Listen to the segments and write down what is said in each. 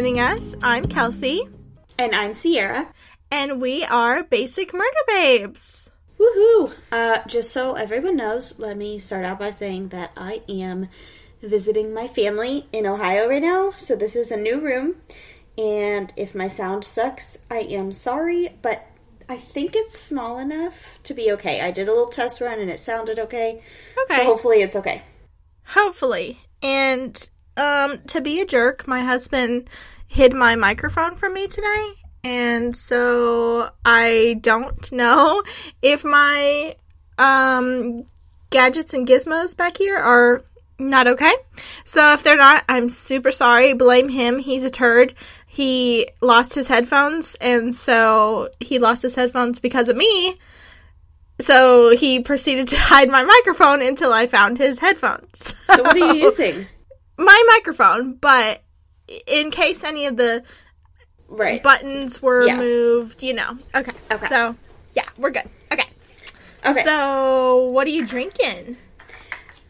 joining us. I'm Kelsey, And I'm Sierra. and we are Basic Murder Babes. Woohoo! Uh, just so everyone knows, let me start out by saying that I am visiting my family in Ohio right now. So this is a new room. And if my sound sucks, I am sorry, but I think it's small enough to be okay. I did a little test run and it sounded okay. Okay. So hopefully it's okay. Hopefully. And um, to be a jerk, my husband hid my microphone from me today. And so I don't know if my um, gadgets and gizmos back here are not okay. So if they're not, I'm super sorry. Blame him. He's a turd. He lost his headphones, and so he lost his headphones because of me. So he proceeded to hide my microphone until I found his headphones. So what are you using? my microphone, but in case any of the Right. buttons were Yeah. moved, you know. Okay. Okay. So, yeah, we're good. Okay. okay. So, what are you drinking?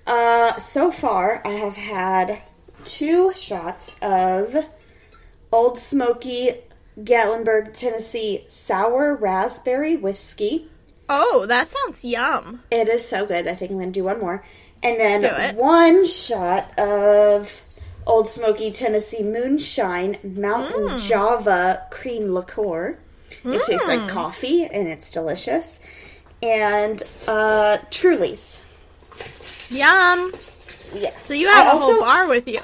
Uh, so far, I have had two shots of Old Smoky Gatlinburg, Tennessee sour raspberry whiskey. Oh, that sounds yum. It is so good. I think I'm going to do one more. And then one shot of Old Smoky Tennessee Moonshine Mountain Mm. Java cream liqueur. It tastes like coffee and it's delicious. And uh, Truly's. Yum. Yes. So you have a a whole bar with you.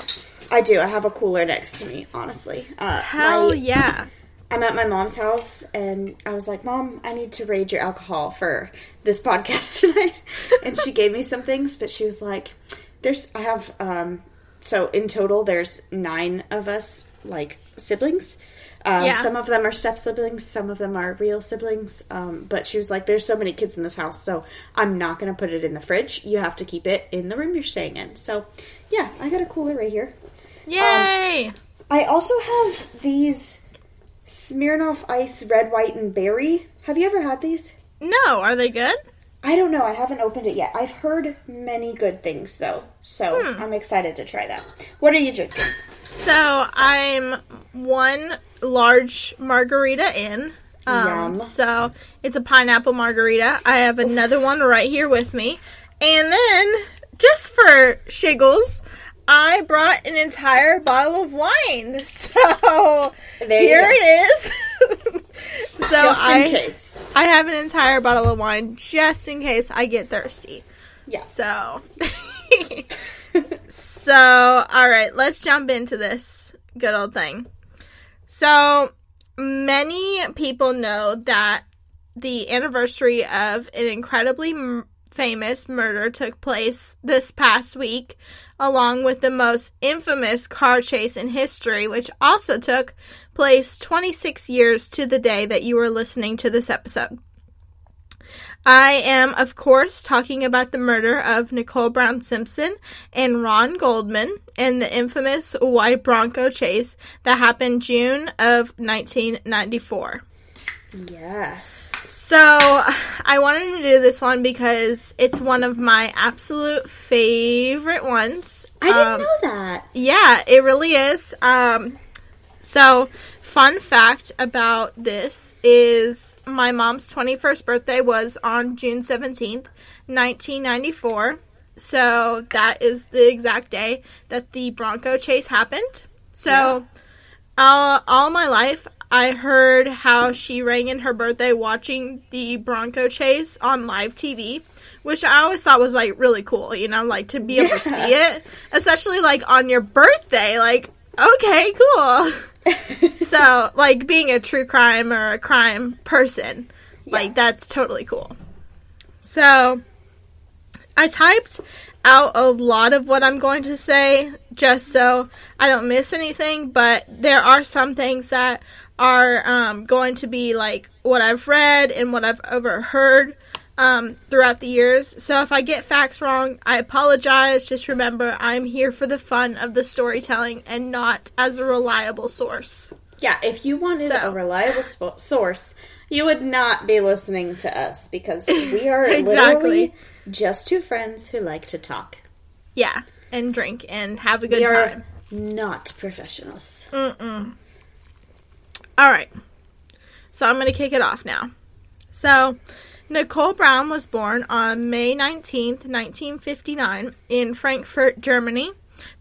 I do. I have a cooler next to me, honestly. Uh, Hell my- yeah. I'm at my mom's house, and I was like, Mom, I need to raid your alcohol for this podcast tonight. and she gave me some things, but she was like, There's, I have, um, so in total, there's nine of us, like siblings. Um, Yeah. Some of them are step siblings, some of them are real siblings. Um, but she was like, There's so many kids in this house, so I'm not going to put it in the fridge. You have to keep it in the room you're staying in. So, yeah, I got a cooler right here. Yay. I also have these Smirnoff Ice Red, White, and Berry. Have you ever had these? no, are they good? I don't know. I haven't opened it yet. I've heard many good things though, so I'm excited to try that. What are you drinking? So, I'm one large margarita in. Um, Yum. So, it's a pineapple margarita. I have another one right here with me. And then, just for shiggles, I brought an entire bottle of wine. So, There here it is. so, Just in I, case. I have an entire bottle of wine just in case I get thirsty. Yes. So, so all right, let's jump into this good old thing. So, many people know that the anniversary of an incredibly m- famous murder took place this past week, along with the most infamous car chase in history, which also took place 26 years to the day that you were listening to this episode. I am, of course, talking about the murder of Nicole Brown Simpson and Ron Goldman in the infamous white Bronco chase that happened June of 1994. Yes. So, I wanted to do this one because it's one of my absolute favorite ones. I didn't Um, know that. yeah, it really is. Um, so, fun fact about this is my mom's 21st birthday was on June 17th, 1994. So, that is the exact day that the Bronco chase happened. So, all, all my life, I heard how she rang in her birthday watching the Bronco chase on live TV, which I always thought was like really cool, you know, like to be able to see it, especially like on your birthday. Like, okay, cool. so, like being a true crime or a crime person, like that's totally cool. So, I typed out a lot of what I'm going to say just so I don't miss anything, but there are some things that are um, going to be like what I've read and what I've overheard um, throughout the years. So if I get facts wrong, I apologize. Just remember, I'm here for the fun of the storytelling and not as a reliable source. Yeah, if you wanted So- a reliable sp- source, you would not be listening to us because we are Exactly. literally just two friends who like to talk. Yeah, and drink and have a good We are time. not professionals. All right. So I'm going to kick it off now. So, Nicole Brown was born on May 19th, 1959, in Frankfurt, Germany,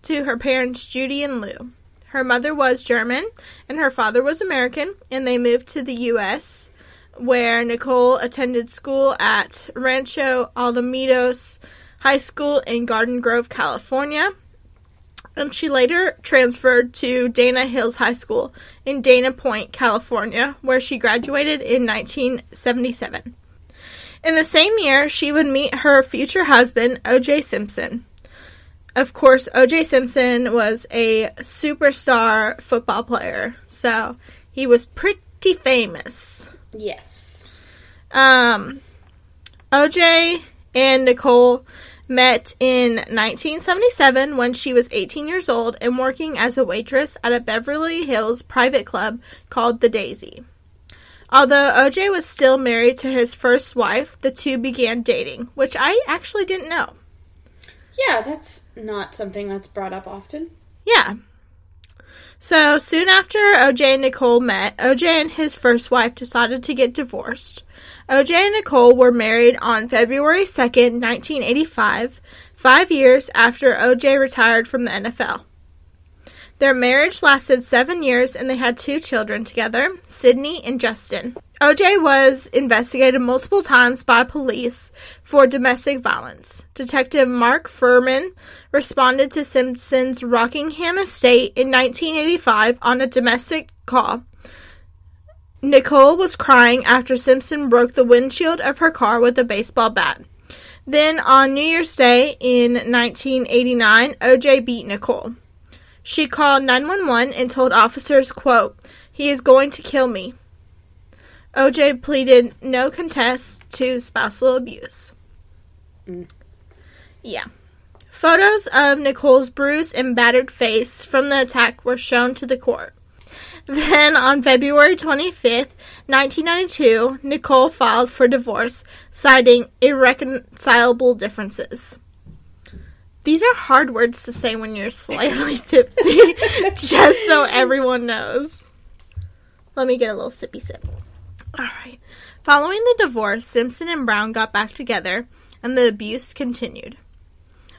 to her parents Judy and Lou. Her mother was German and her father was American, and they moved to the U.S., where Nicole attended school at Rancho Alamitos High School in Garden Grove, California. And she later transferred to Dana Hills High School in Dana Point, California, where she graduated in 1977. In the same year, she would meet her future husband, O.J. Simpson. Of course, O.J. Simpson was a superstar football player, so he was pretty famous. Yes. Um, OJ and Nicole met in 1977 when she was 18 years old and working as a waitress at a Beverly Hills private club called The Daisy. Although OJ was still married to his first wife, the two began dating, which I actually didn't know. Yeah, that's not something that's brought up often. Yeah. So soon after OJ and Nicole met, OJ and his first wife decided to get divorced. OJ and Nicole were married on February 2nd, 1985, five years after OJ retired from the NFL. Their marriage lasted seven years and they had two children together, Sydney and Justin. OJ was investigated multiple times by police for domestic violence. Detective Mark Fuhrman responded to Simpson's Rockingham estate in 1985 on a domestic call. Nicole was crying after Simpson broke the windshield of her car with a baseball bat. Then on New Year's Day in 1989, OJ beat Nicole. She called 911 and told officers, quote, he is going to kill me. OJ pleaded no contest to spousal abuse. Yeah. Photos of Nicole's bruised and battered face from the attack were shown to the court. Then, on February 25th, 1992, Nicole filed for divorce, citing irreconcilable differences. These are hard words to say when you're slightly tipsy, just so everyone knows. Let me get a little sippy sip. Alright. Following the divorce, Simpson and Brown got back together, and the abuse continued.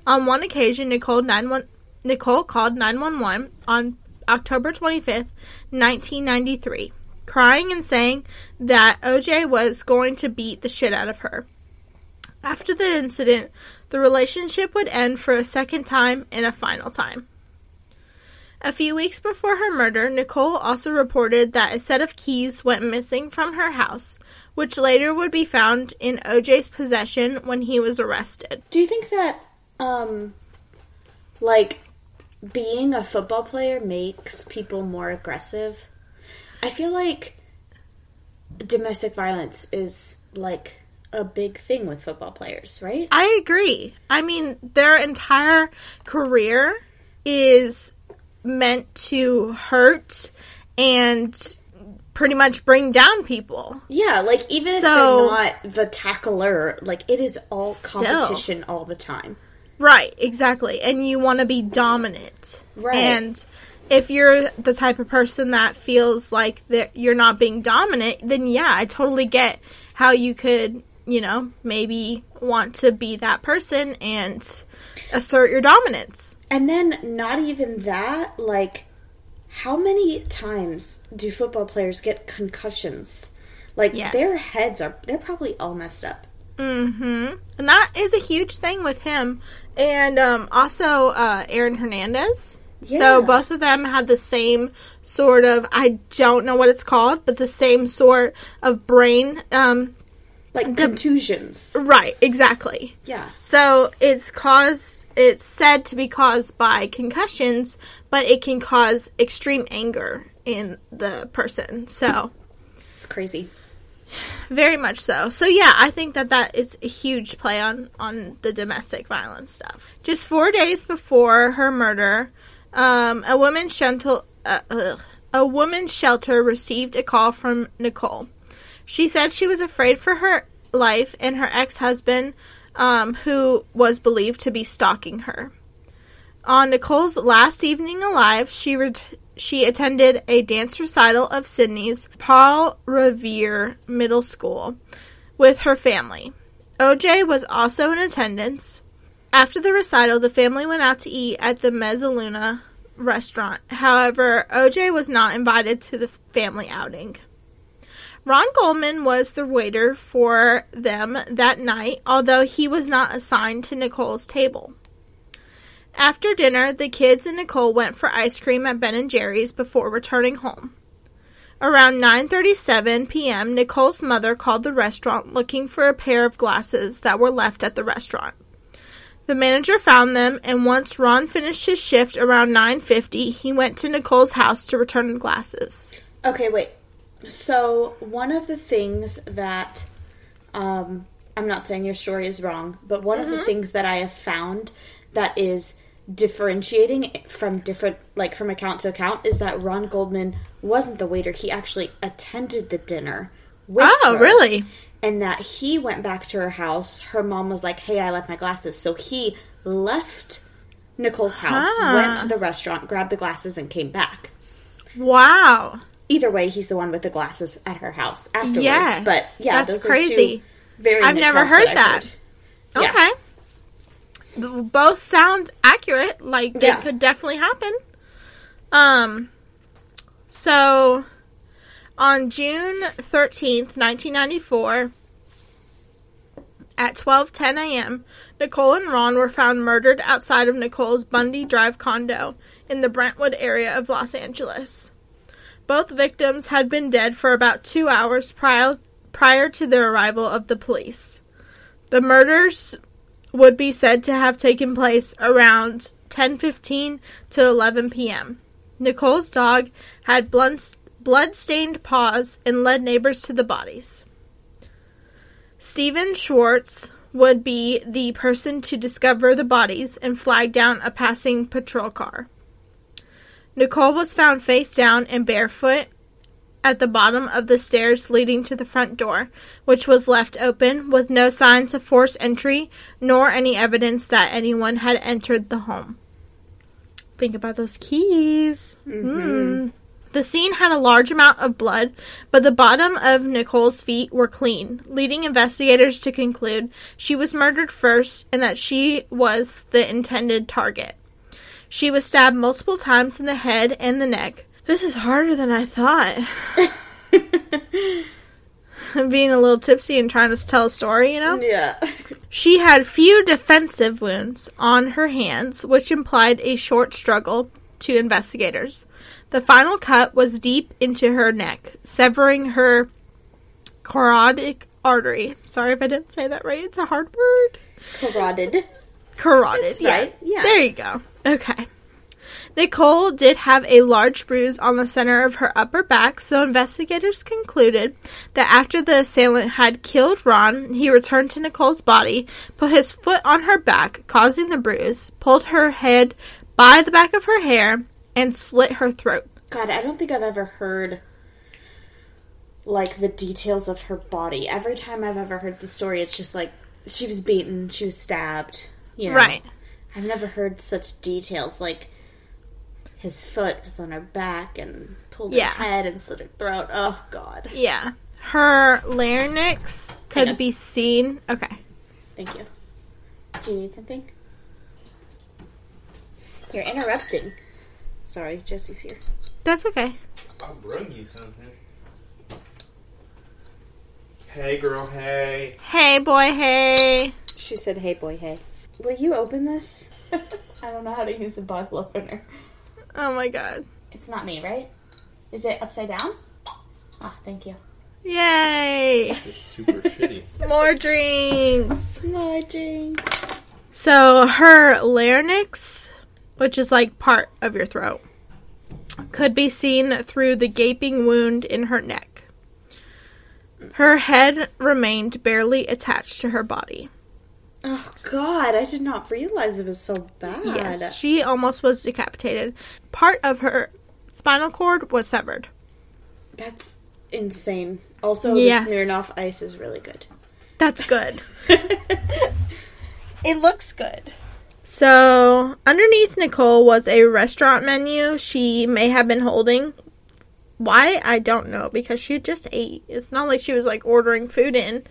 On one occasion, Nicole, 91 Nicole called 911 on October 25th, 1993, crying and saying that OJ was going to beat the shit out of her. After the incident, the relationship would end for a second time and a final time. A few weeks before her murder, Nicole also reported that a set of keys went missing from her house, which later would be found in OJ's possession when he was arrested. Do you think that, um, like, being a football player makes people more aggressive? I feel like domestic violence is, like, a big thing with football players, right? I agree. I mean, their entire career is meant to hurt and pretty much bring down people. Yeah, like, even So- if they're not the tackler, like, it is all Still. competition all the time. Right, exactly. And you want to be dominant. Right. And if you're the type of person that feels like that you're not being dominant, then yeah, I totally get how you could, you know, maybe want to be that person and assert your dominance. And then, not even that, like, how many times do football players get concussions? Like, Yes. their heads are, they're probably all messed up. Mhm. And that is a huge thing with him and um also uh Aaron Hernandez. So both of them had the same sort of I don't know what it's called, but the same sort of brain um Like contusions. right, exactly. Yeah. So it's caused it's said to be caused by concussions, but it can cause extreme anger in the person. So It's crazy. Very much so. So yeah, I think that that is a huge play on on the domestic violence stuff. Just four days before her murder, um, a woman's shelter uh, ugh, a woman's shelter received a call from Nicole. She said she was afraid for her life and her ex husband, um, who was believed to be stalking her. On Nicole's last evening alive, she she attended a dance recital of Sydney's Paul Revere Middle School with her family. OJ was also in attendance. After the recital, the family went out to eat at the Mezzaluna restaurant. However, OJ was not invited to the family outing. Ron Goldman was the waiter for them that night, although he was not assigned to Nicole's table. After dinner, the kids and Nicole went for ice cream at Ben and Jerry's before returning home. Around 9:37 p.m., Nicole's mother called the restaurant looking for a pair of glasses that were left at the restaurant. The manager found them, and once Ron finished his shift around 9:50, he went to Nicole's house to return the glasses. Okay, wait. So one of the things that um, I'm not saying your story is wrong, but one of the things that I have found that is differentiating from different like from account to account is that Ron Goldman wasn't the waiter. He actually attended the dinner. With Oh, her. really? And that he went back to her house. Her mom was like, "Hey, I left my glasses." So he left Nicole's house, Huh. went to the restaurant, grabbed the glasses, and came back Wow. either way, he's the one with the glasses at her house afterwards. Yes, but yeah, that's those are crazy. two very. I've never heard I've that. Yeah. Okay. B- Both sound accurate. Like they Yeah. could definitely happen. Um. So, on June thirteenth, nineteen ninety four, at twelve ten a.m., Nicole and Ron were found murdered outside of Nicole's Bundy Drive condo in the Brentwood area of Los Angeles. Both victims had been dead for about two hours prior prior to the arrival of the police. The murders would be said to have taken place around 10:15 to 11 p.m. Nicole's dog had blood-stained paws and led neighbors to the bodies. Stephen Schwartz would be the person to discover the bodies and flag down a passing patrol car. Nicole was found face down and barefoot at the bottom of the stairs leading to the front door, which was left open with no signs of forced entry nor any evidence that anyone had entered the home. Think about those keys. Mm. The scene had a large amount of blood, but the bottom of Nicole's feet were clean, leading investigators to conclude she was murdered first and that she was the intended target. She was stabbed multiple times in the head and the neck. This is harder than I thought. Being a little tipsy and trying to tell a story, you know? Yeah. She had few defensive wounds on her hands, which implied a short struggle to investigators. The final cut was deep into her neck, severing her carotid artery. Sorry if I didn't say that right. It's a hard word. Carotid. Carotid. That's yeah. right, yeah. There you go. Okay. Nicole did have a large bruise on the center of her upper back, so investigators concluded that after the assailant had killed Ron, he returned to Nicole's body, put his foot on her back, causing the bruise, pulled her head by the back of her hair, and slit her throat. God, I don't think I've ever heard like the details of her body. Every time I've ever heard the story, it's just like she was beaten, she was stabbed. You know? Right. I've never heard such details like his foot was on her back and pulled Yeah. her head and slit her throat. Oh God. Yeah. Her larynx could be seen. Okay. Thank you. Do you need something? You're interrupting. Sorry, Jesse's here. That's okay. I'll bring you something. Hey, girl, hey. Hey, boy, hey. She said, "Hey, boy, hey." Will you open this? I don't know how to use a bottle opener. Oh my god. It's not me, right? Is it upside down? Ah, thank you. Yay! It's super shitty. More drinks. More jinx. So her larynx, which is like part of your throat, could be seen through the gaping wound in her neck. Her head remained barely attached to her body. Oh God, I did not realize it was so bad. Yes, she almost was decapitated. Part of her spinal cord was severed. That's insane. Also, Yes. the Smirnoff Ice is really good. That's good. it looks good. So, underneath Nicole was a restaurant menu she may have been holding. Why? I don't know because she just ate. It's not like she was like ordering food in.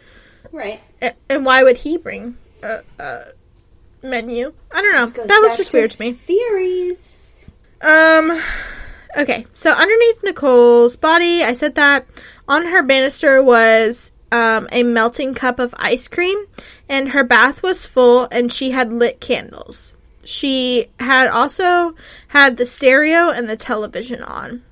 Right. And why would he bring a, a menu? I don't know. That was just weird to me. Theories. Um, okay. So underneath Nicole's body, I said that on her banister was um, a melting cup of ice cream, and her bath was full, and she had lit candles. She had also had the stereo and the television on.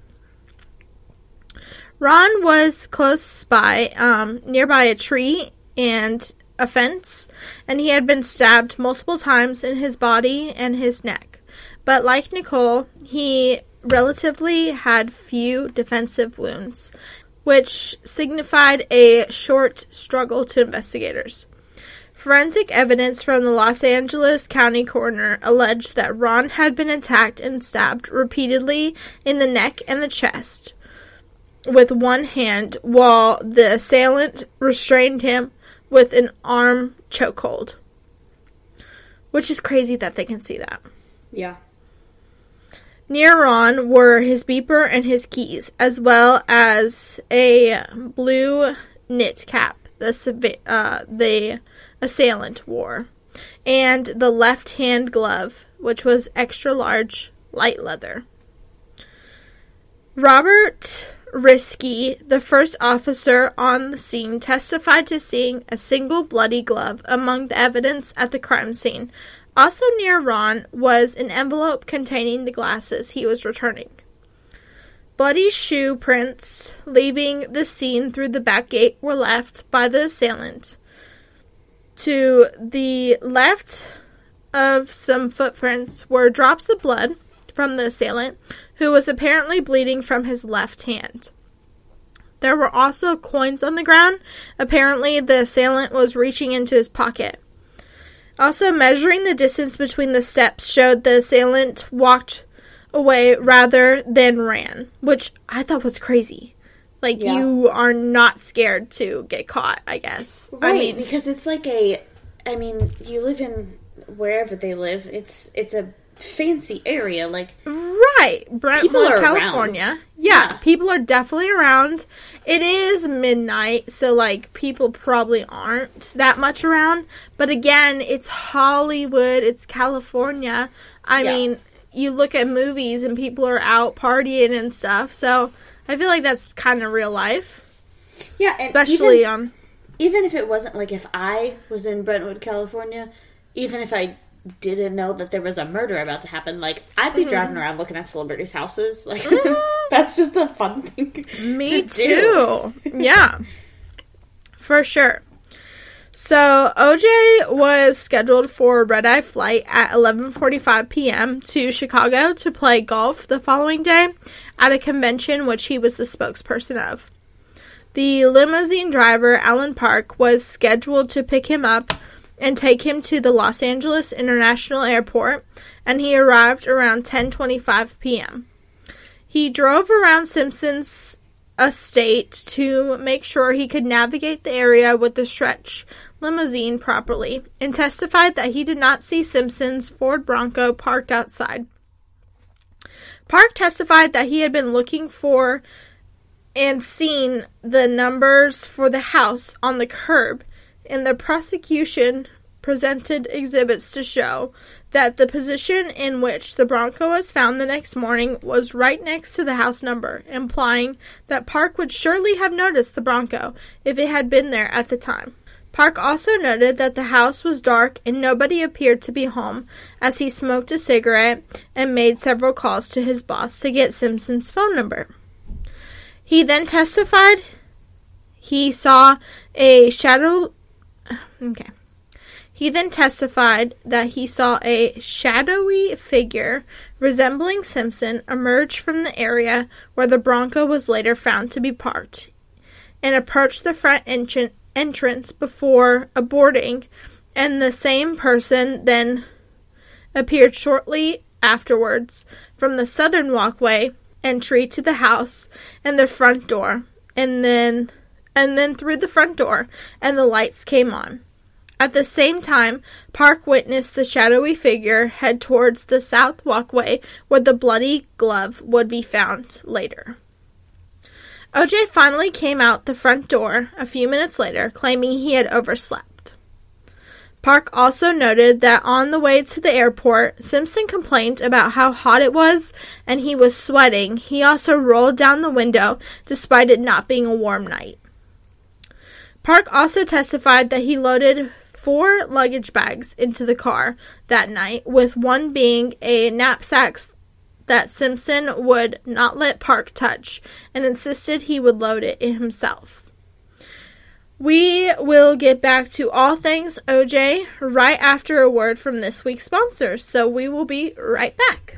Ron was close by, um, nearby a tree and a fence, and he had been stabbed multiple times in his body and his neck. But like Nicole, he relatively had few defensive wounds, which signified a short struggle to investigators. Forensic evidence from the Los Angeles County coroner alleged that Ron had been attacked and stabbed repeatedly in the neck and the chest with one hand while the assailant restrained him with an arm chokehold. Which is crazy that they can see that. Yeah. Near Ron were his beeper and his keys, as well as a blue knit cap the uh, the assailant wore, and the left hand glove, which was extra large light leather. Robert Riske, the first officer on the scene, testified to seeing a single bloody glove among the evidence at the crime scene. Also near Ron was an envelope containing the glasses he was returning. Bloody shoe prints leaving the scene through the back gate were left by the assailant. To the left of some footprints were drops of blood from the assailant, who was apparently bleeding from his left hand. There were also coins on the ground. Apparently, the assailant was reaching into his pocket. Also, measuring the distance between the steps showed the assailant walked away rather than ran, which I thought was crazy. Like, Yeah. you are not scared to get caught, I guess. Right, I mean, because it's like a. I mean, you live in wherever they live. It's it's a fancy area. Like Right, Brentwood, People are California. Yeah, Yeah. people are definitely around. It is midnight, so like people probably aren't that much around. But again, it's Hollywood, it's California. I Yeah. mean, you look at movies and people are out partying and stuff. So I feel like that's kind of real life, yeah, and especially even, on. even if it wasn't like if I was in Brentwood, California, even if I didn't know that there was a murder about to happen, like I'd be Mm-hmm. driving around looking at celebrities' houses. Like that's just a fun thing. Me to do. too. yeah. For sure. So OJ was scheduled for a red eye flight at 11:45 p.m. to Chicago to play golf the following day at a convention which he was the spokesperson of. The limousine driver Allan Park was scheduled to pick him up and take him to the Los Angeles International Airport and he arrived around 10:25 p.m. He drove around Simpson's estate to make sure he could navigate the area with the stretch limousine properly and testified that he did not see Simpson's Ford Bronco parked outside. Park testified that he had been looking for and seen the numbers for the house on the curb, and the prosecution presented exhibits to show that the position in which the Bronco was found the next morning was right next to the house number, implying that Park would surely have noticed the Bronco if it had been there at the time. Park also noted that the house was dark and nobody appeared to be home as he smoked a cigarette and made several calls to his boss to get Simpson's phone number. He then testified he saw a shadow. Okay. He then testified that he saw a shadowy figure resembling Simpson emerge from the area where the Bronco was later found to be parked and approach the front entran- entrance before aborting, and the same person then appeared shortly afterwards from the southern walkway entry to the house and the front door, and then and then through the front door, and the lights came on. At the same time, Park witnessed the shadowy figure head towards the south walkway where the bloody glove would be found later. OJ finally came out the front door a few minutes later, claiming he had overslept. Park also noted that on the way to the airport, Simpson complained about how hot it was and he was sweating. He also rolled down the window despite it not being a warm night. Park also testified that he loaded four luggage bags into the car that night, with one being a knapsack that Simpson would not let Park touch and insisted he would load it himself. We will get back to all things OJ right after a word from this week's sponsor, so we will be right back.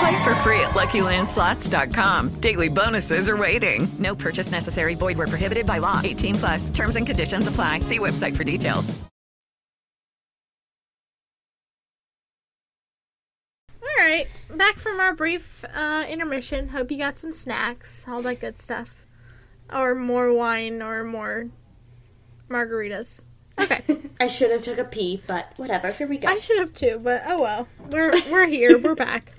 Play for free at LuckyLandSlots.com. Daily bonuses are waiting. No purchase necessary. Void were prohibited by law. 18 plus. Terms and conditions apply. See website for details. All right, back from our brief uh, intermission. Hope you got some snacks, all that good stuff, or more wine, or more margaritas. Okay. I should have took a pee, but whatever. Here we go. I should have too, but oh well. We're we're here. we're back.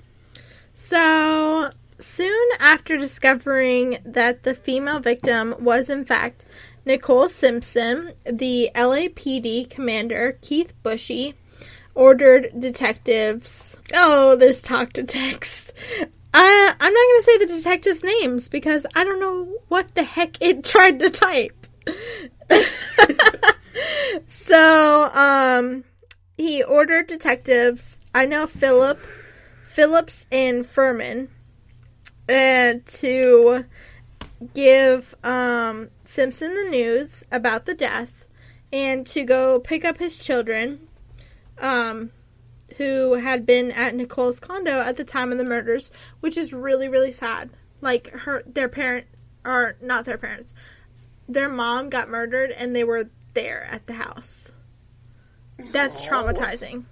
So soon after discovering that the female victim was in fact Nicole Simpson, the LAPD commander Keith Bushey ordered detectives. Oh, this talk to text. Uh, I'm not going to say the detectives' names because I don't know what the heck it tried to type. so, um, he ordered detectives. I know Philip, Phillips, and Fuhrman, uh, to give um, Simpson the news about the death, and to go pick up his children, um, who had been at Nicole's condo at the time of the murders, which is really really sad. Like her, their parent, or not their parents, their mom got murdered, and they were there at the house. That's traumatizing.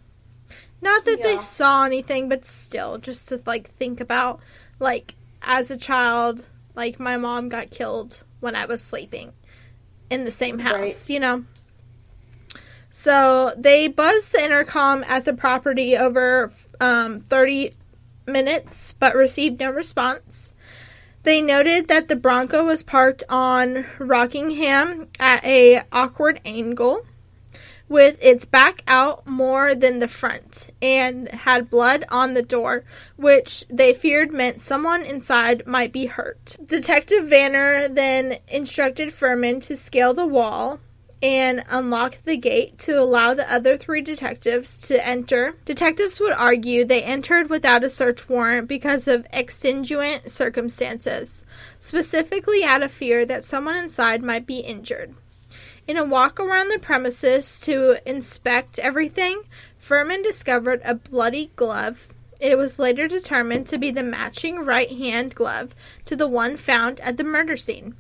Not that yeah. they saw anything, but still, just to like think about, like as a child, like my mom got killed when I was sleeping in the same house, right. you know. So they buzzed the intercom at the property over um, 30 minutes, but received no response. They noted that the Bronco was parked on Rockingham at a awkward angle with its back out more than the front and had blood on the door, which they feared meant someone inside might be hurt. Detective Vanner then instructed Fuhrman to scale the wall and unlock the gate to allow the other three detectives to enter. Detectives would argue they entered without a search warrant because of extenuant circumstances, specifically out of fear that someone inside might be injured. In a walk around the premises to inspect everything, Fuhrman discovered a bloody glove It was later determined to be the matching right hand glove to the one found at the murder scene.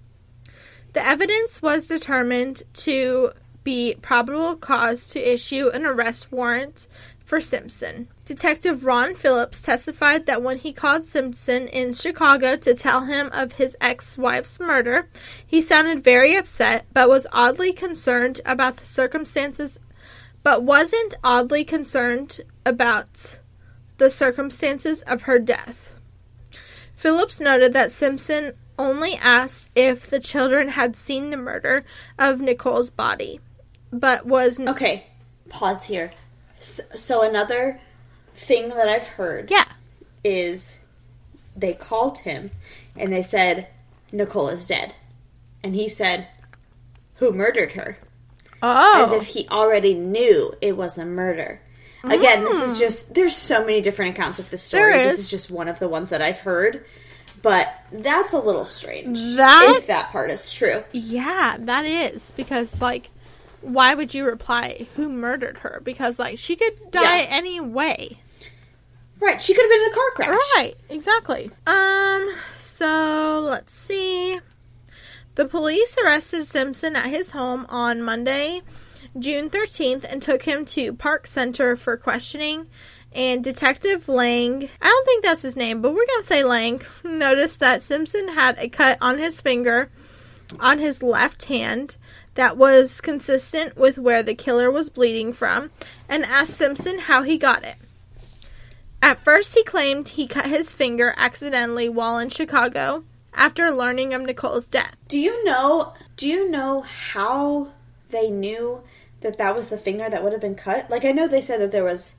The evidence was determined to be probable cause to issue an arrest warrant for Simpson. Detective Ron Phillips testified that when he called Simpson in Chicago to tell him of his ex wife's murder, he sounded very upset but was oddly concerned about the circumstances, but wasn't oddly concerned about the circumstances of her death. Phillips noted that Simpson only asked if the children had seen the murder of Nicole's body, but was Okay, pause here. So, so another thing that I've heard yeah is they called him and they said Nicole is dead, and he said, "Who murdered her?" oh As if he already knew it was a murder. Again, this is just there's so many different accounts of this story. Mm. This is. is just one of the ones that I've heard. But that's a little strange. That- if that part is true. yeah that is because like why would you reply who murdered her because like she could die Yeah. anyway Right, she could have been in a car crash. Right, exactly. Um, so let's see. The police arrested Simpson at his home on Monday, June 13th, and took him to Parker Center for questioning. And Detective Lang, I don't think that's his name, but we're going to say Lang, noticed that Simpson had a cut on his finger on his left hand that was consistent with where the killer was bleeding from and asked Simpson how he got it. At first, he claimed he cut his finger accidentally while in Chicago after learning of Nicole's death. Do you know? Do you know how they knew that that was the finger that would have been cut? Like I know they said that there was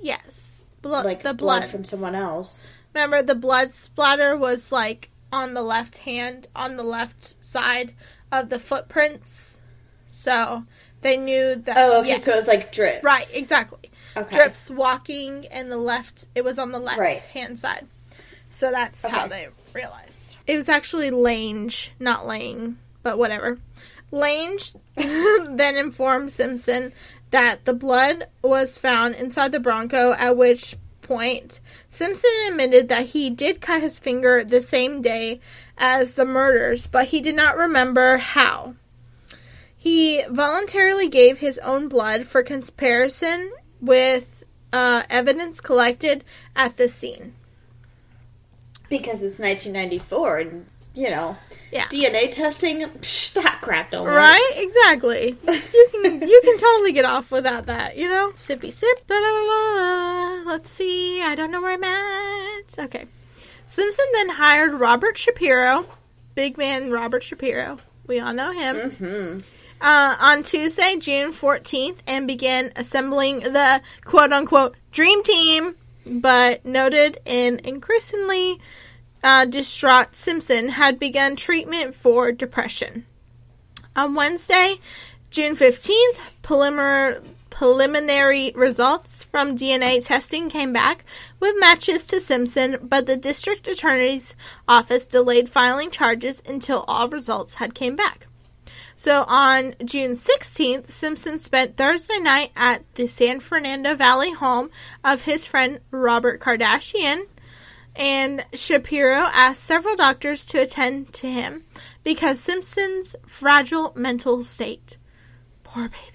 Yes, blood. like the blood blood from someone else. Remember, the blood splatter was like on the left hand, on the left side of the footprints. So they knew that. Oh, okay. yes. So it was like drips. right, exactly. Okay. Drips walking, and the left. It was on the left Right. hand side. So that's how they realized. It was actually Lange, not Lang, but whatever. Lange then informed Simpson that the blood was found inside the Bronco, at which point Simpson admitted that he did cut his finger the same day as the murders, but he did not remember how. He voluntarily gave his own blood for comparison with uh, evidence collected at the scene. Because it's 1994, and you know, Yeah. DNA testing, psh, that crap don't work. Right? Exactly. You can you can totally get off without that, you know? Sippy sip. La, la, la. Let's see. I don't know where I'm at. Okay. Simpson then hired Robert Shapiro, big man Robert Shapiro. We all know him. Mm-hmm. Uh, on Tuesday, June 14th, and began assembling the quote unquote dream team, but noted an increasingly uh, distraught Simpson had begun treatment for depression. On Wednesday, June 15th, preliminary, preliminary results from DNA testing came back with matches to Simpson, but the district attorney's office delayed filing charges until all results had came back. So on June 16th, Simpson spent Thursday night at the San Fernando Valley home of his friend Robert Kardashian, and Shapiro asked several doctors to attend to him because Simpson's fragile mental state. Poor baby.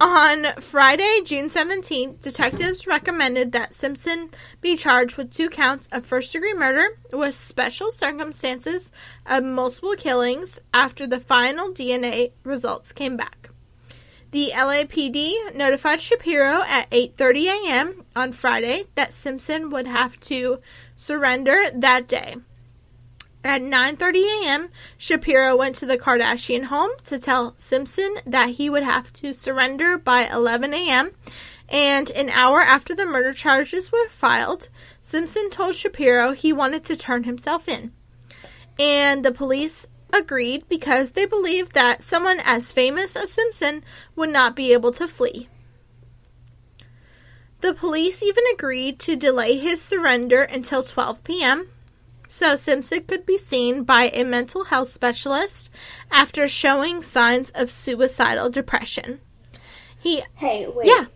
On Friday, June 17th, detectives recommended that Simpson be charged with two counts of first degree murder with special circumstances of multiple killings after the final DNA results came back. The LAPD notified Shapiro at 8:30 a.m. on Friday that Simpson would have to surrender that day. At 9:30 a.m., Shapiro went to the Kardashian home to tell Simpson that he would have to surrender by 11 a.m. And an hour after the murder charges were filed, Simpson told Shapiro he wanted to turn himself in. And the police agreed because they believed that someone as famous as Simpson would not be able to flee. The police even agreed to delay his surrender until 12 p.m. so Simpson could be seen by a mental health specialist after showing signs of suicidal depression. He Hey, wait. Yeah.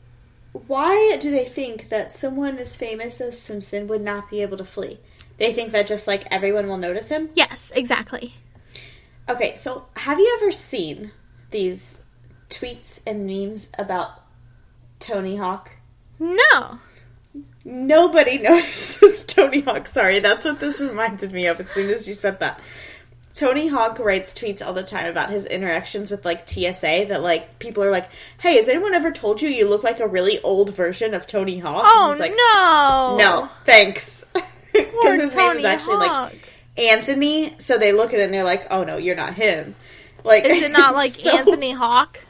why do they think that someone as famous as Simpson would not be able to flee? They think that just like everyone will notice him? Yes, exactly. Okay, so have you ever seen these tweets and memes about Tony Hawk? No. Nobody notices Tony Hawk. Sorry, that's what this reminded me of as soon as you said that. Tony Hawk writes tweets all the time about his interactions with like TSA that like people are like, "Hey, has anyone ever told you you look like a really old version of Tony Hawk?" Oh like, no. "No, thanks." Because his name is actually Hawk. like Anthony, so they look at it and they're like, "Oh no, you're not him." Like, Is it not like so- Anthony Hawk?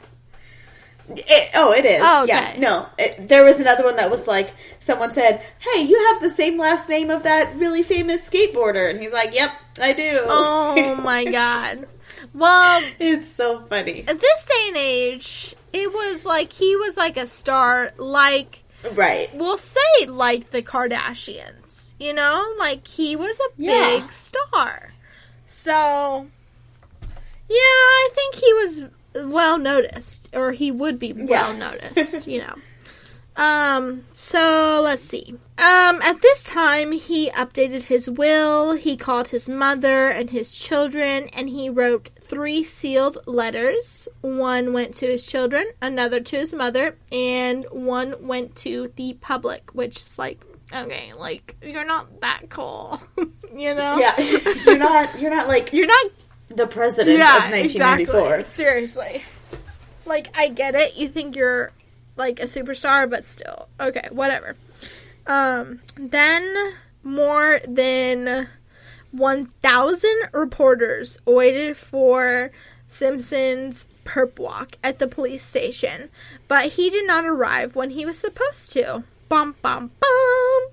It, oh, it is. Oh, Yeah, no. It, there was another one that was like, someone said, "Hey, you have the same last name of that really famous skateboarder," and he's like, "Yep, I do." Oh my god. Well, it's so funny. at this day and age, it was like he was like a star, like Right. we'll say like the Kardashians. You know, like he was a Yeah. big star. So, yeah, I think he was well noticed, or he would be well noticed. You know. Um, so let's see. Um, at this time, he updated his will, he called his mother and his children, and he wrote three sealed letters. One went to his children, another to his mother, and one went to the public, which is like, okay, like, you're not that cool. you know? Yeah, you're not. You're not like You're not the president of 1994. Exactly. Seriously. Like, I get it. You think you're like a superstar, but still. Okay, whatever. Um, then more than 1,000 reporters waited for Simpson's perp walk at the police station, but he did not arrive when he was supposed to. Bum, bum, bum.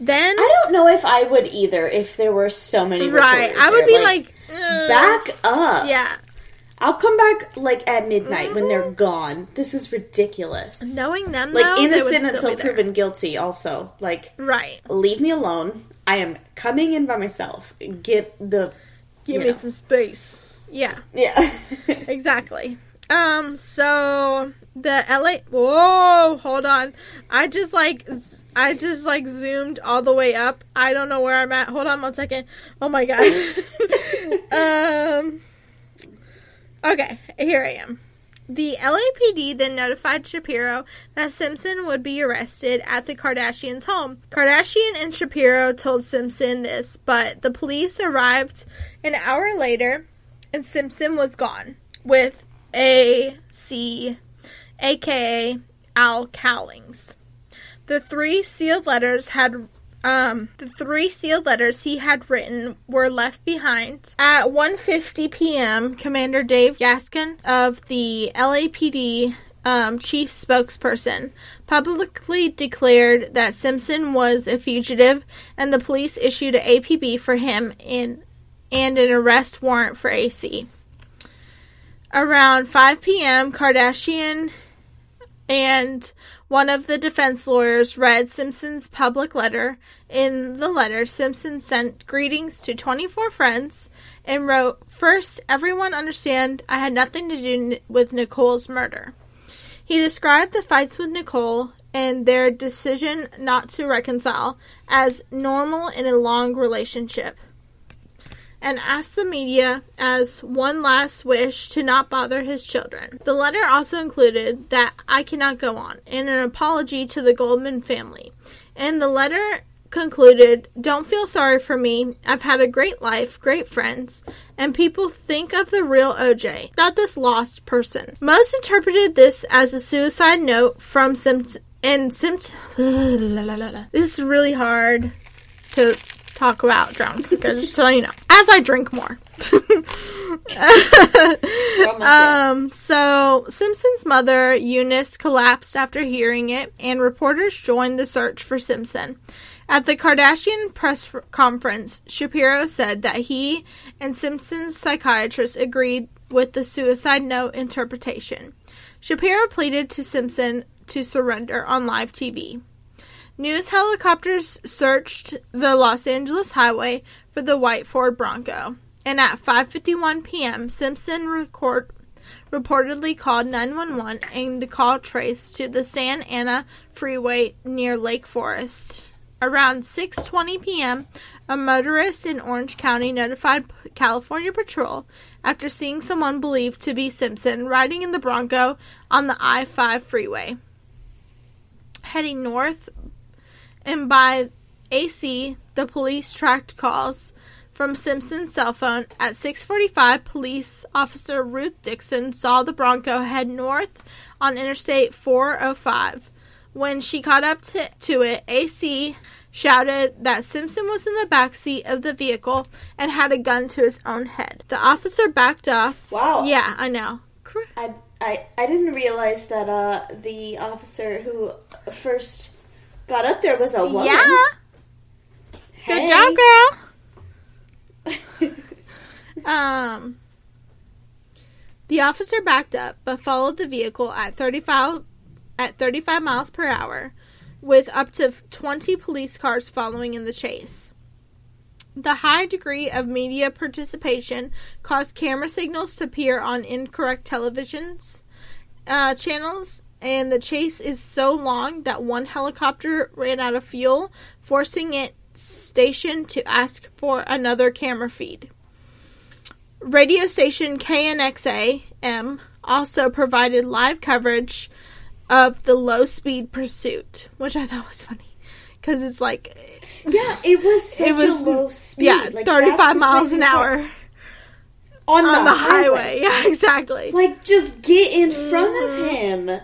Then. I don't know if I would either if there were so many. Right. I would there. be like, "Ugh." back up. Yeah. I'll come back like at midnight when they're mm-hmm. gone. This is ridiculous. Knowing them, like though, innocent still until proven guilty. Also, like Right. leave me alone. I am coming in by myself. Get the Give me know. some space. Yeah. yeah. exactly. Um, so the LA Whoa, hold on. I just like I just like zoomed all the way up. I don't know where I'm at. Hold on one second. Oh my god. um Okay, here I am. The LAPD then notified Shapiro that Simpson would be arrested at the Kardashians' home. Kardashian and Shapiro told Simpson this, but the police arrived an hour later and Simpson was gone with A.C., aka Al Cowlings. The three sealed letters had um, the three sealed letters he had written were left behind. At 1:50 p.m., Commander Dave Gascon of the LAPD um, chief spokesperson publicly declared that Simpson was a fugitive, and the police issued an APB for him in and an arrest warrant for AC. Around 5 p.m., Kardashian and one of the defense lawyers read Simpson's public letter. In the letter, Simpson sent greetings to 24 friends and wrote, First, everyone understand I had nothing to do with Nicole's murder. He described the fights with Nicole and their decision not to reconcile as normal in a long relationship and asked the media as one last wish to not bother his children. The letter also included that I cannot go on and an apology to the Goldman family. And the letter concluded, Don't feel sorry for me. I've had a great life, great friends, and people think of the real OJ, not this lost person. Most interpreted this as a suicide note from Simps and Simps. this is really hard to talk about drunk. Just so you know, as I drink more. um. So Simpson's mother Eunice collapsed after hearing it, and reporters joined the search for Simpson. At the Kardashian press conference, Shapiro said that he and Simpson's psychiatrist agreed with the suicide note interpretation. Shapiro pleaded to Simpson to surrender on live TV. News helicopters searched the Los Angeles highway for the white Ford Bronco, and at 5:51 p.m., Simpson record, reportedly called 911 and the call traced to the Santa Ana freeway near Lake Forest. Around 6:20 p.m., a motorist in Orange County notified California Patrol after seeing someone believed to be Simpson riding in the Bronco on the I-5 freeway. Heading north and by AC, the police tracked calls from Simpson's cell phone. At 6:45, police officer Ruth Dixon saw the Bronco head north on Interstate 405. When she caught up to, to it, AC shouted that Simpson was in the back seat of the vehicle and had a gun to his own head. The officer backed off. Wow. Yeah, I know. I, I, I didn't realize that uh, the officer who first got up there was a woman. Yeah. Good job, girl. um, the officer backed up, but followed the vehicle at 35 at 35 miles per hour, with up to 20 police cars following in the chase. The high degree of media participation caused camera signals to appear on incorrect televisions uh, channels, and the chase is so long that one helicopter ran out of fuel, forcing its station to ask for another camera feed. Radio station KNX-AM also provided live coverage of the low speed pursuit, which I thought was funny because it's like Yeah, it was such it was a low speed. yeah, Like, thirty five miles an part. hour on, on the, the highway. Yeah, exactly. Like, just get in mm-hmm. front of him.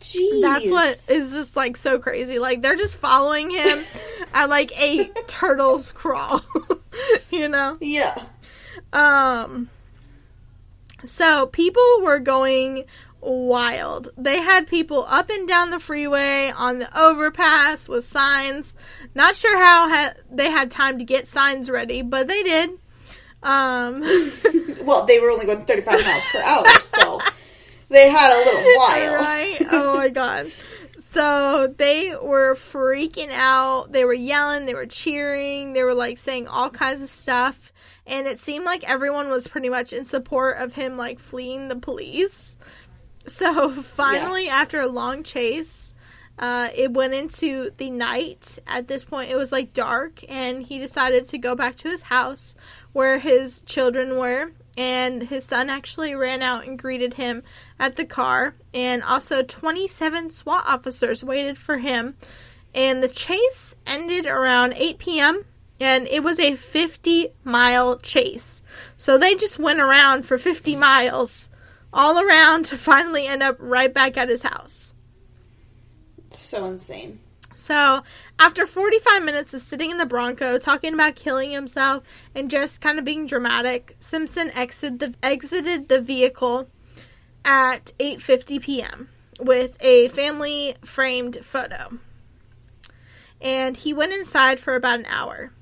Jeez. That's what is just like so crazy. Like they're just following him at like a turtle's crawl, you know? Yeah. Um. So people were going wild. They had people up and down the freeway on the overpass with signs. Not sure how ha- they had time to get signs ready, but they did. Um. Well, they were only going 35 miles per hour, so they had a little while. Right? Oh my god. So they were freaking out. They were yelling, they were cheering, they were like saying all kinds of stuff. And it seemed like everyone was pretty much in support of him like fleeing the police. So finally, after a long chase, uh, it went into the night. At this point, it was like dark, and he decided to go back to his house where his children were. And his son actually ran out and greeted him at the car. And also, 27 SWAT officers waited for him. And the chase ended around 8 p.m. And it was a 50 mile chase. So they just went around for 50 miles all around to finally end up right back at his house. So insane. So, after 45 minutes of sitting in the Bronco, talking about killing himself, and just kind of being dramatic, Simpson exit the, exited the vehicle at 8:50 p.m. with a family framed photo. And he went inside for about an hour.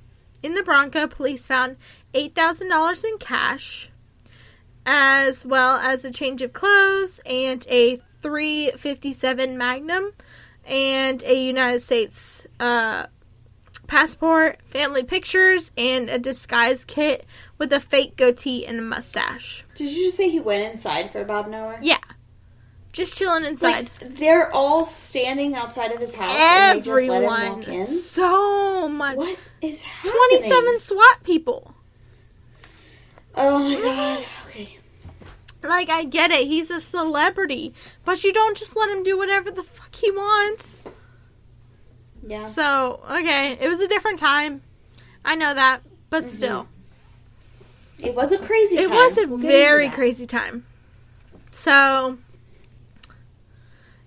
In the Bronco, police found $8,000 in cash, as well as a change of clothes and a 357 Magnum and a United States uh, passport, family pictures, and a disguise kit with a fake goatee and a mustache. Did you just say he went inside for about an hour? Yeah. Just chilling inside. Like, they're all standing outside of his house and they just let him Everyone. So much. What is happening? 27 SWAT people. Oh my god. Mm. Okay. Like, I get it. He's a celebrity. But you don't just let him do whatever the fuck he wants. Yeah. So, okay. It was a different time. I know that. But mm-hmm. still. It was a crazy time. It was a We'll very crazy time. So,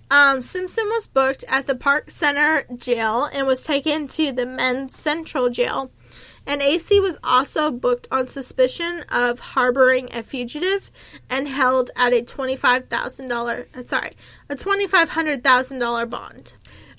um, Simpson was booked at the Parker Center jail and was taken to the Men's Central jail. And AC was also booked on suspicion of harboring a fugitive and held at a twenty-five thousand dollar sorry a twenty-five hundred thousand dollar bond.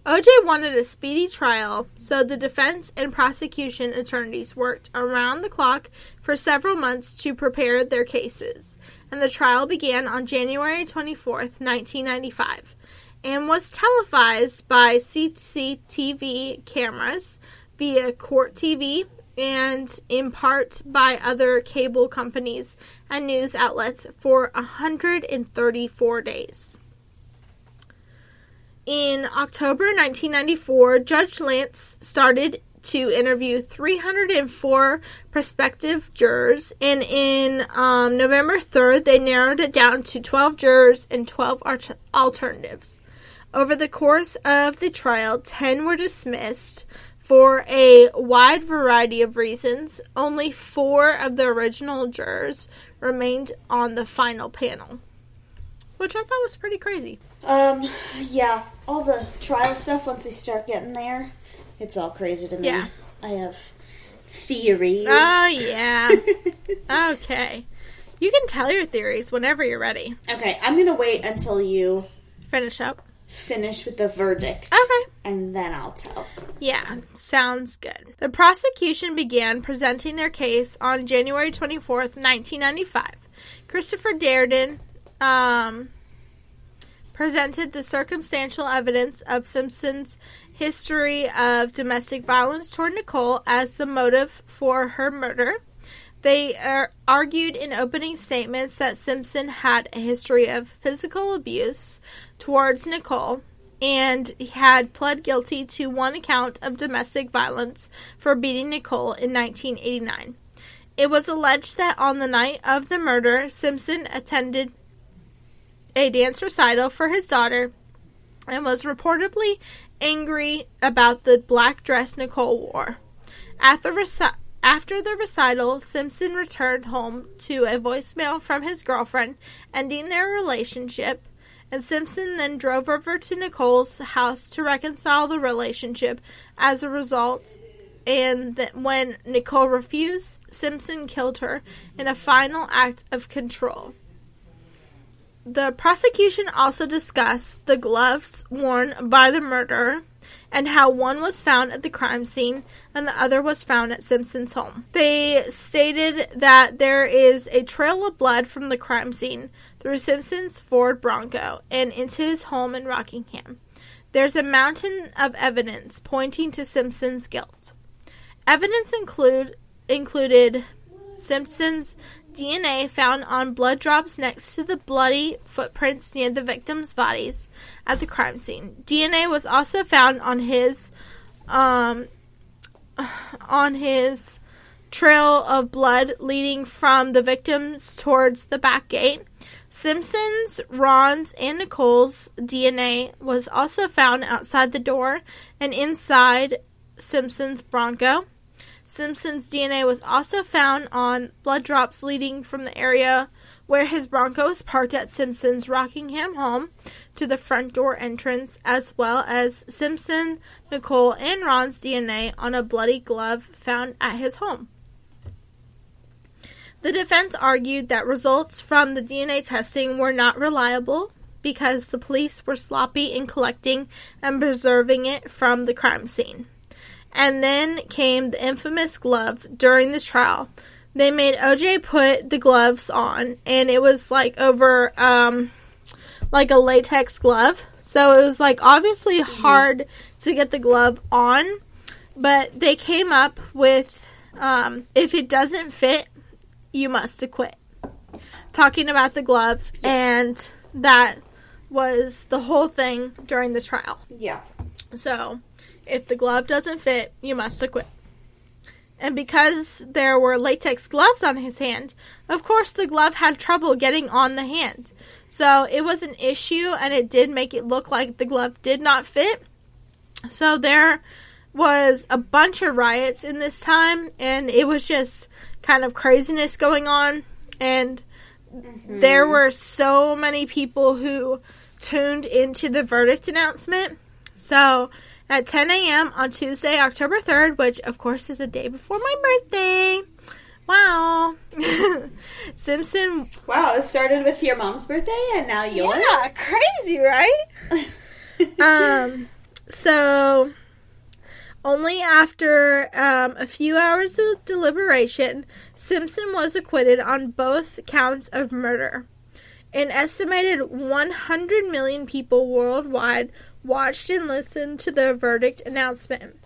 OJ wanted a speedy trial, so the defense and prosecution attorneys worked around the clock for several months to prepare their cases. And the trial began on January 24th, 1995, and was televised by CCTV cameras via Court TV and in part by other cable companies and news outlets for 134 days. In October 1994, Judge Lance started to interview 304 prospective jurors, and in um, November 3rd, they narrowed it down to 12 jurors and 12 art- alternatives. Over the course of the trial, 10 were dismissed for a wide variety of reasons. Only four of the original jurors remained on the final panel, which I thought was pretty crazy. Um, yeah, all the trial stuff, once we start getting there, it's all crazy to me. Yeah. I have theories. Oh, yeah. okay. You can tell your theories whenever you're ready. Okay, I'm gonna wait until you Finish up. finish with the verdict. Okay. And then I'll tell. Yeah, sounds good. The prosecution began presenting their case on January 24th, 1995. Christopher Darden um, presented the circumstantial evidence of Simpson's history of domestic violence toward Nicole as the motive for her murder. They argued in opening statements that Simpson had a history of physical abuse towards Nicole and had pled guilty to one account of domestic violence for beating Nicole in 1989. It was alleged that on the night of the murder, Simpson attended a dance recital for his daughter and was reportedly angry about the black dress Nicole wore. The reci- after the recital, Simpson returned home to a voicemail from his girlfriend, ending their relationship. And Simpson then drove over to Nicole's house to reconcile the relationship. As a result, and that when Nicole refused, Simpson killed her in a final act of control. The prosecution also discussed the gloves worn by the murderer and how one was found at the crime scene and the other was found at Simpson's home. They stated that there is a trail of blood from the crime scene through Simpson's Ford Bronco and into his home in Rockingham. There's a mountain of evidence pointing to Simpson's guilt. Evidence include included Simpson's DNA found on blood drops next to the bloody footprints near the victims' bodies at the crime scene. DNA was also found on his um on his trail of blood leading from the victims towards the back gate. Simpson's, Ron's, and Nicole's DNA was also found outside the door and inside Simpson's Bronco. Simpson's DNA was also found on blood drops leading from the area where his Bronco was parked at Simpson's Rockingham home to the front door entrance, as well as Simpson, Nicole, and Ron's DNA on a bloody glove found at his home. The defense argued that results from the DNA testing were not reliable because the police were sloppy in collecting and preserving it from the crime scene. And then came the infamous glove during the trial. They made OJ put the gloves on, and it was like over, um, like a latex glove. So it was like obviously hard to get the glove on, but they came up with, um, if it doesn't fit, you must acquit. Talking about the glove, and that was the whole thing during the trial. Yeah. So, if the glove doesn't fit, you must acquit. And because there were latex gloves on his hand, of course the glove had trouble getting on the hand. So it was an issue and it did make it look like the glove did not fit. So there was a bunch of riots in this time and it was just kind of craziness going on and mm-hmm. there were so many people who tuned into the verdict announcement. So at 10 a.m. on Tuesday, October 3rd, which of course is a day before my birthday. Wow. Simpson. Wow, it started with your mom's birthday and now yours? Yeah, crazy, right? um, so only after um, a few hours of deliberation, Simpson was acquitted on both counts of murder. An estimated 100 million people worldwide watched and listened to the verdict announcement.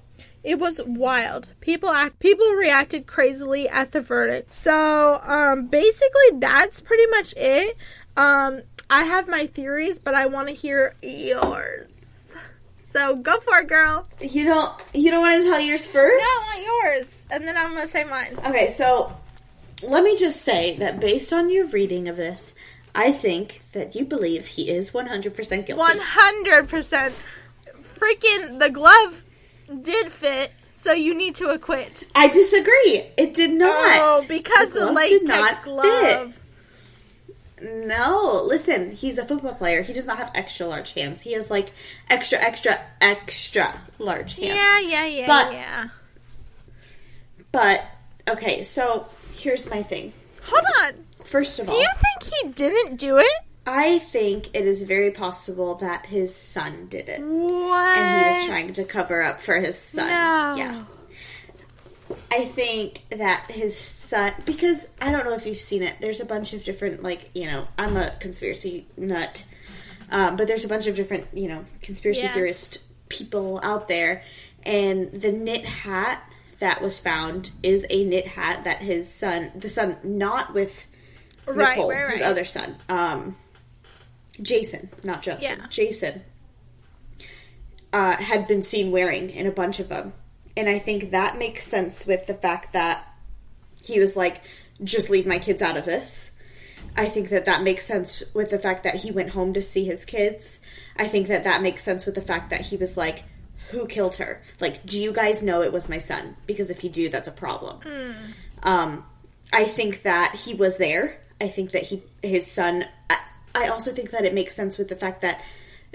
It was wild. People act people reacted crazily at the verdict. So, um basically that's pretty much it. Um I have my theories, but I want to hear yours. So, go for it, girl. You don't you don't want to tell yours first? No, I want yours. And then I'm to say mine. Okay, so let me just say that based on your reading of this, I think that you believe he is 100% guilty. 100%. Freaking the glove did fit, so you need to acquit. I disagree. It did not. Oh, because the, glove latex did not glove. fit. No, listen, he's a football player. He does not have extra large hands. He has like extra, extra, extra large hands. Yeah, yeah, yeah, But- yeah. But, okay, so here's my thing. Hold on. First of all, Do you think he didn't do it? I think it is very possible that his son did it. What? And he was trying to cover up for his son. No. Yeah. I think that his son, because I don't know if you've seen it, there's a bunch of different, like, you know, I'm a conspiracy nut, um, but there's a bunch of different, you know, conspiracy Yeah. theorist people out there, and the knit hat that was found is a knit hat that his son, the son, not with Right, Nicole, right, his other son, um, Jason, not Justin, Yeah. Jason, uh, had been seen wearing in a bunch of them. And I think that makes sense with the fact that he was like, just leave my kids out of this. I think that that makes sense with the fact that he went home to see his kids. I think that that makes sense with the fact that he was like, who killed her? Like, do you guys know it was my son? Because if you do, that's a problem. Um, I think that he was there. I think that he, his son. I, I also think that it makes sense with the fact that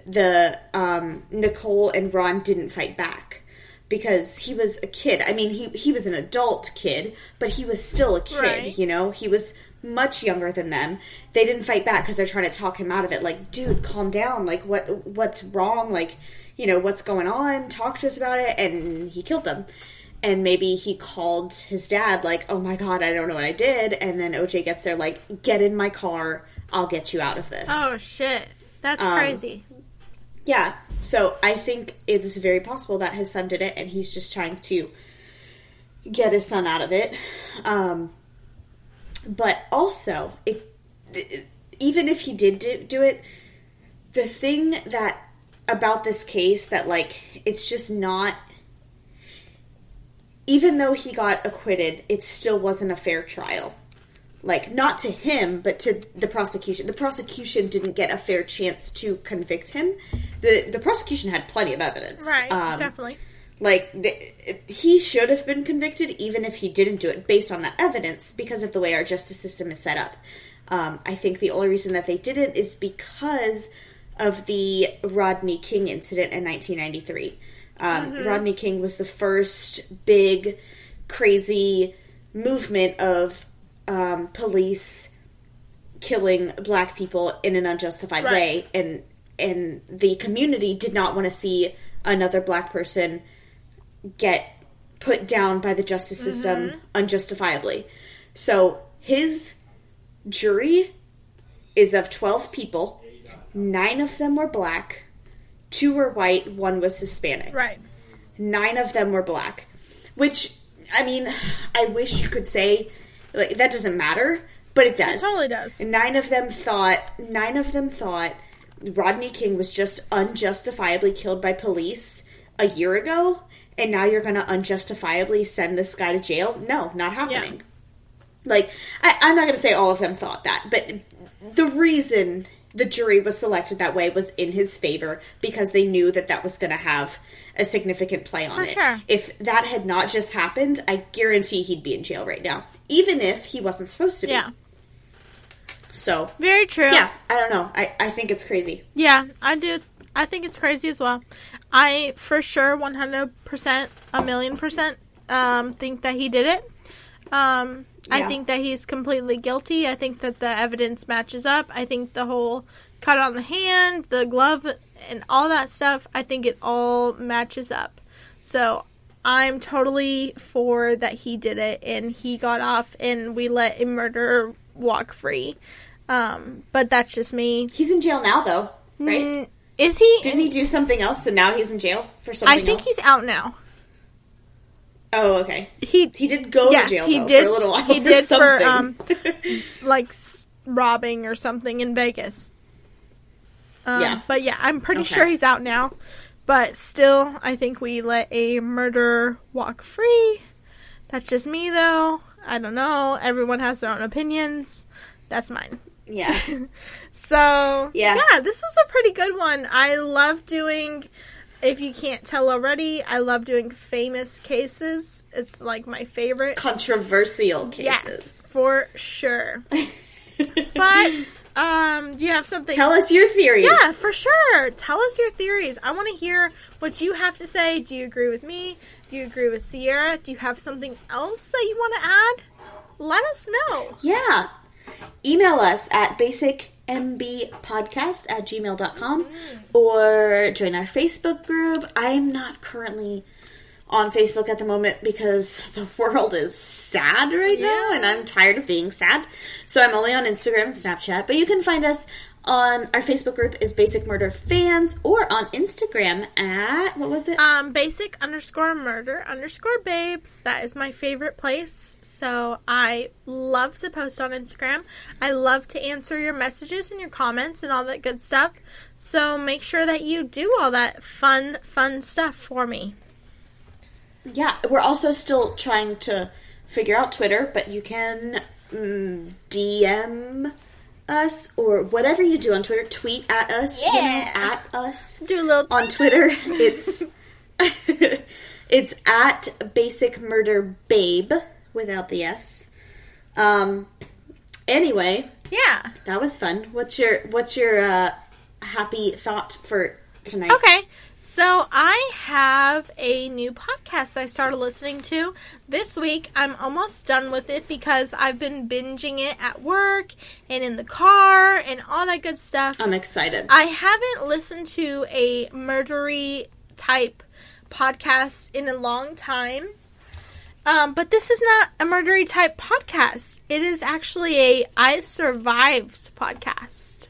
the um, Nicole and Ron didn't fight back because he was a kid. I mean, he he was an adult kid, but he was still a kid. Right. You know, he was much younger than them. They didn't fight back because they're trying to talk him out of it. Like, dude, calm down. Like, what what's wrong? Like, you know, what's going on? Talk to us about it. And he killed them. And maybe he called his dad, like, oh my god, I don't know what I did. And then OJ gets there, like, get in my car. I'll get you out of this. Oh shit. That's Um, crazy. Yeah, so I think it's very possible that his son did it, and he's just trying to get his son out of it. Um, but also, it, it- even if he did do, do it, the thing that about this case that like it's just not. Even though he got acquitted, it still wasn't a fair trial. Like not to him but to the prosecution. The prosecution didn't get a fair chance to convict him. The the prosecution had plenty of evidence. Right. Um, definitely. like the, he should have been convicted even if he didn't do it based on that evidence because of the way our justice system is set up. Um, i think the only reason that they didn't is because of the rodney king incident in 1993 um, Mhm. rodney king was the first big crazy movement of um, police killing black people in an unjustified Right. way and and the community did not want to see another black person get put down by the justice system Mhm. unjustifiably so his jury is of 12 people nine of them were black two were white one was hispanic. Right. nine of them were black which i mean i wish you could say like that doesn't matter but it does. It totally does. nine of them thought nine of them thought rodney king was just unjustifiably killed by police a year ago and now you're gonna unjustifiably send this guy to jail? No not happening. Like I, i'm not gonna say all of them thought that but the reason the jury was selected that way was in his favor because they knew that that was going to have a significant play on For it. sure. If that had not just happened, I guarantee he'd be in jail right now, even if he wasn't supposed to be. Yeah. So Very true. yeah, I don't know. I, I think it's crazy. Yeah, I do. I think it's crazy as well. I for sure, one hundred percent, a million percent, um, think that he did it. Um, I think that he's completely guilty. I think that the evidence matches up. I think the whole cut on the hand, the glove, and all that stuff. I think it all matches up. So I'm totally for that he did it and he got off and we let a murderer walk free. Um, but that's just me. He's in jail now, though, right? Mm, is he? Didn't he do something else, and now he's in jail for something I think else? he's out now. Oh, okay. He he did go yes, to jail he though, did. for a little while. he for did for um, like robbing or something in Vegas. Um, Yeah. but yeah, I'm pretty Okay. sure he's out now. But still, I think we let a murderer walk free. That's just me, though. I don't know. Everyone has their own opinions. That's mine. yeah. So Yeah. yeah, this was a pretty good one. I love doing. If you can't tell already, I love doing famous cases. It's like my favorite. Controversial cases. Yes, for sure. but um, do you have something? Tell us your theories. Yeah, for sure. Tell us your theories. I want to hear what you have to say. Do you agree with me? Do you agree with Sierra? Do you have something else that you want to add? Let us know. Yeah. Email us at basicmbpodcast at gmail.com or join our Facebook group. I'm not currently on Facebook at the moment because the world is sad right now and I'm tired of being sad. So I'm only on Instagram and Snapchat. But you can find us on our Facebook group is Basic Murder Fans or on Instagram at what was it? Um, basic underscore murder underscore babes. That is my favorite place. So I love to post on Instagram. I love to answer your messages and your comments and all that good stuff. So make sure that you do all that fun, fun stuff for me. Yeah, we're also still trying to figure out Twitter, but you can mm, DM us or whatever you do on Twitter. Tweet at us. you know, Yeah. at us Do a little on Twitter. It's it's at Basic Murder Babe without the S. Um. Anyway, Yeah. that was fun. What's your What's your uh, happy thought for tonight? Okay. So I have a new podcast I started listening to this week. I'm almost done with it because I've been binging it at work and in the car and all that good stuff. I'm excited. I haven't listened to a murdery type podcast in a long time. Um, but this is not a murdery type podcast. It is actually a I survived podcast.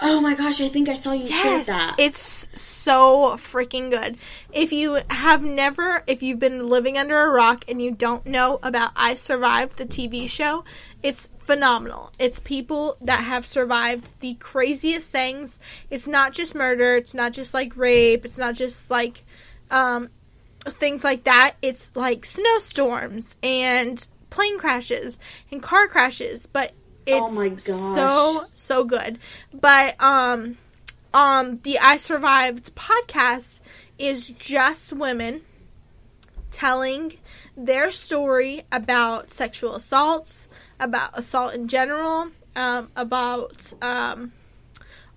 Oh my gosh! I think I saw you share Yes, that. it's so freaking good. If you have never, if you've been living under a rock and you don't know about I Survived, the TV show, it's phenomenal. It's people that have survived the craziest things. It's not just murder, it's not just like rape, it's not just like um, things like that. It's like snowstorms and plane crashes and car crashes, but it's Oh my gosh. so so good. But um um the I Survived podcast is just women telling their story about sexual assaults, about assault in general, um, about um,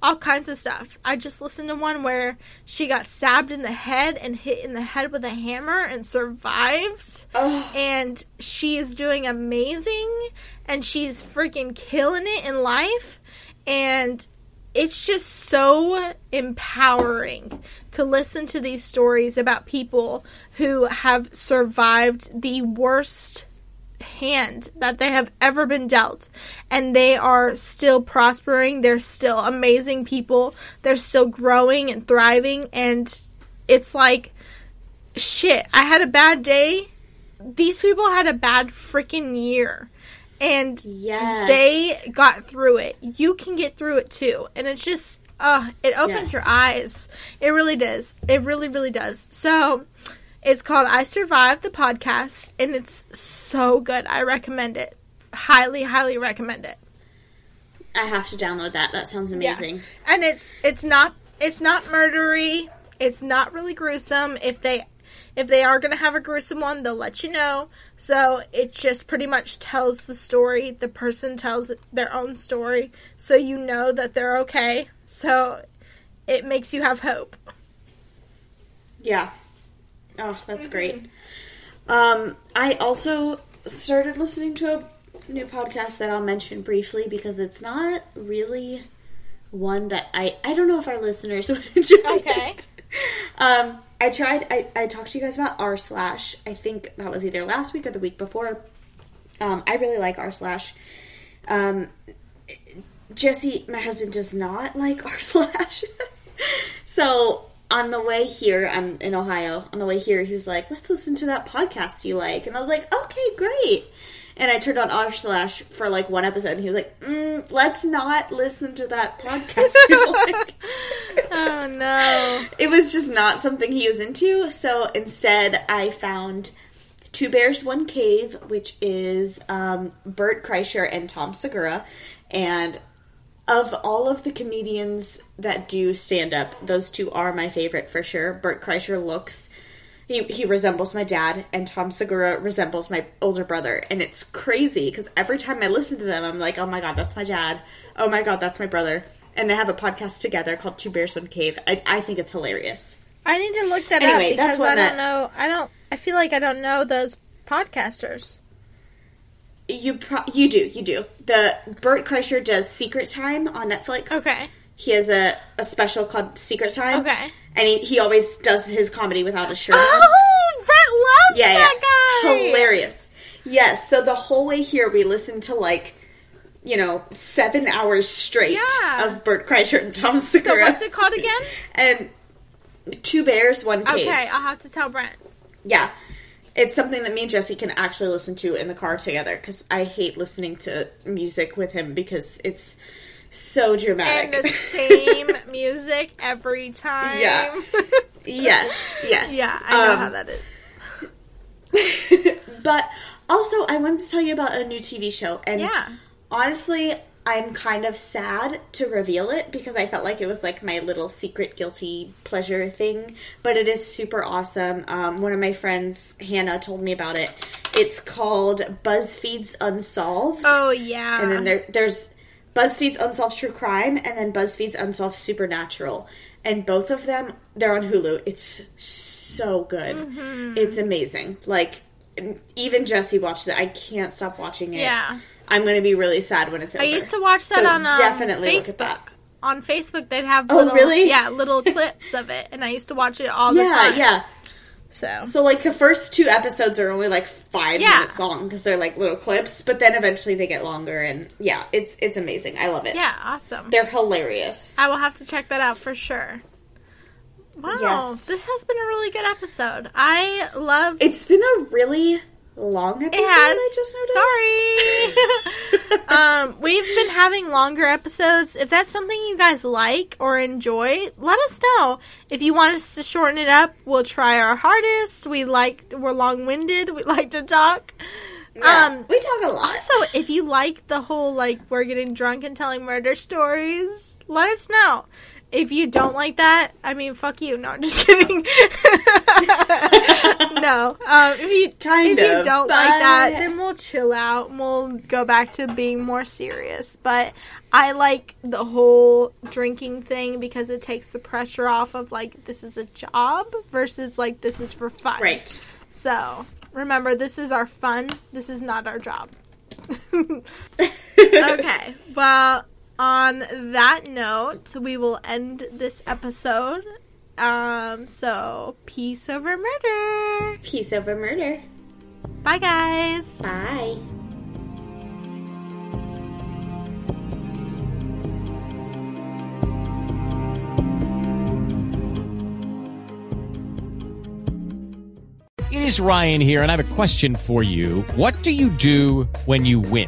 all kinds of stuff. I just listened to one where she got stabbed in the head and hit in the head with a hammer and survived. And she is doing amazing and she's freaking killing it in life. And it's just so empowering to listen to these stories about people who have survived the worst hand that they have ever been dealt. And they are still prospering. They're still amazing people. They're still growing and thriving. And it's like shit i had a bad day. These people had a bad freaking year. And Yes. they got through it. You can get through it too. And it's just uh it opens Yes. your eyes. It really does. It really really does. So it's called I Survived the podcast, and it's so good. I recommend it. Highly, highly recommend it. I have to download that. That sounds amazing. And it's it's not it's not murdery. It's not really gruesome. If they if they are gonna have a gruesome one, they'll let you know. So it just pretty much tells the story. The person tells their own story, so you know that they're okay. So it makes you have hope. Yeah. Oh, that's great. Um, I also started listening to a new podcast that I'll mention briefly because it's not really one that I I don't know if our listeners would enjoy. Okay. It. Um, I tried. I I talked to you guys about r slash. I think that was either last week or the week before. Um, I really like r slash. Um, Jesse, my husband, does not like r slash, so on the way here, I'm in Ohio. On the way here, he was like, "Let's listen to that podcast you like," and I was like, "Okay, great." And I turned on r slash for like one episode, and he was like, mm, "Let's not listen to that podcast." you like. Oh no. it was just not something he was into. So instead, I found Two Bears, One Cave, which is um, Bert Kreischer and Tom Segura. And of all of the comedians that do stand up, those two are my favorite for sure. Bert Kreischer looks. He, he resembles my dad, and Tom Segura resembles my older brother. And it's crazy because every time I listen to them, I'm like, oh my god, that's my dad. Oh my god, that's my brother. And they have a podcast together called Two Bears, One Cave. I, I think it's hilarious. I need to look that Anyway, up because I don't that- know. I don't. I feel like I don't know those podcasters. You pro- you do you do. The Bert Kreischer does Secret Time on Netflix. Okay. He has a, a special called Secret Time. Okay. And he, he always does his comedy without a shirt on. Oh, Brett loves Yeah, that yeah. guy. Hilarious. Yes, so the whole way here we listened to like, you know, seven hours straight Yeah. of Bert Kreischer and Tom Segura. So what's it called again? and two bears, one cave. Okay, I'll have to tell Brent. Yeah. It's something that me and Jesse can actually listen to in the car together because I hate listening to music with him because it's so dramatic. And the same music every time. Yeah. yes, yes. Yeah, I know Um, how that is. But also, I wanted to tell you about a new TV show. And Yeah. honestly, I'm kind of sad to reveal it because I felt like it was like my little secret guilty pleasure thing. But it is super awesome. Um, one of my friends, Hannah, told me about it. It's called BuzzFeed's Unsolved. Oh yeah. And then there, there's BuzzFeed's Unsolved True Crime and then BuzzFeed's Unsolved Supernatural. And both of them, they're on Hulu. It's so good. Mhm. It's amazing. Like, even Jesse watches it. I can't stop watching it. Yeah. I'm going to be really sad when it's over. I used to watch that So on um, definitely look Facebook. at that. On Facebook, they'd have Oh, little, really? yeah, little clips of it, and I used to watch it all the yeah, time. yeah. So, So like the first two episodes are only like five Yeah. minutes long because they're like little clips, but then eventually they get longer and yeah, it's it's amazing. I love it. yeah, awesome. They're hilarious. I will have to check that out for sure. Wow, Yes. this has been a really good episode. I love. It's been a really long episode. It has. I just noticed. Sorry. um, we've been having longer episodes. If that's something you guys like or enjoy, let us know. If you want us to shorten it up, we'll try our hardest. We like we're long winded. We like to talk. Yeah, um, we talk a lot. Also, if you like the whole like we're getting drunk and telling murder stories, let us know. If you don't like that, I mean, fuck you. No, I'm just kidding. no, um, if you Kind if you of, don't like that, then we'll chill out. and We'll go back to being more serious. But I like the whole drinking thing because it takes the pressure off of like this is a job versus like this is for fun. Right. So remember, this is our fun. This is not our job. okay. Well, on that note, we will end this episode. Um. So peace over murder. Peace over murder. Bye, guys. Bye. It is Ryan here, and I have a question for you. What do you do when you win?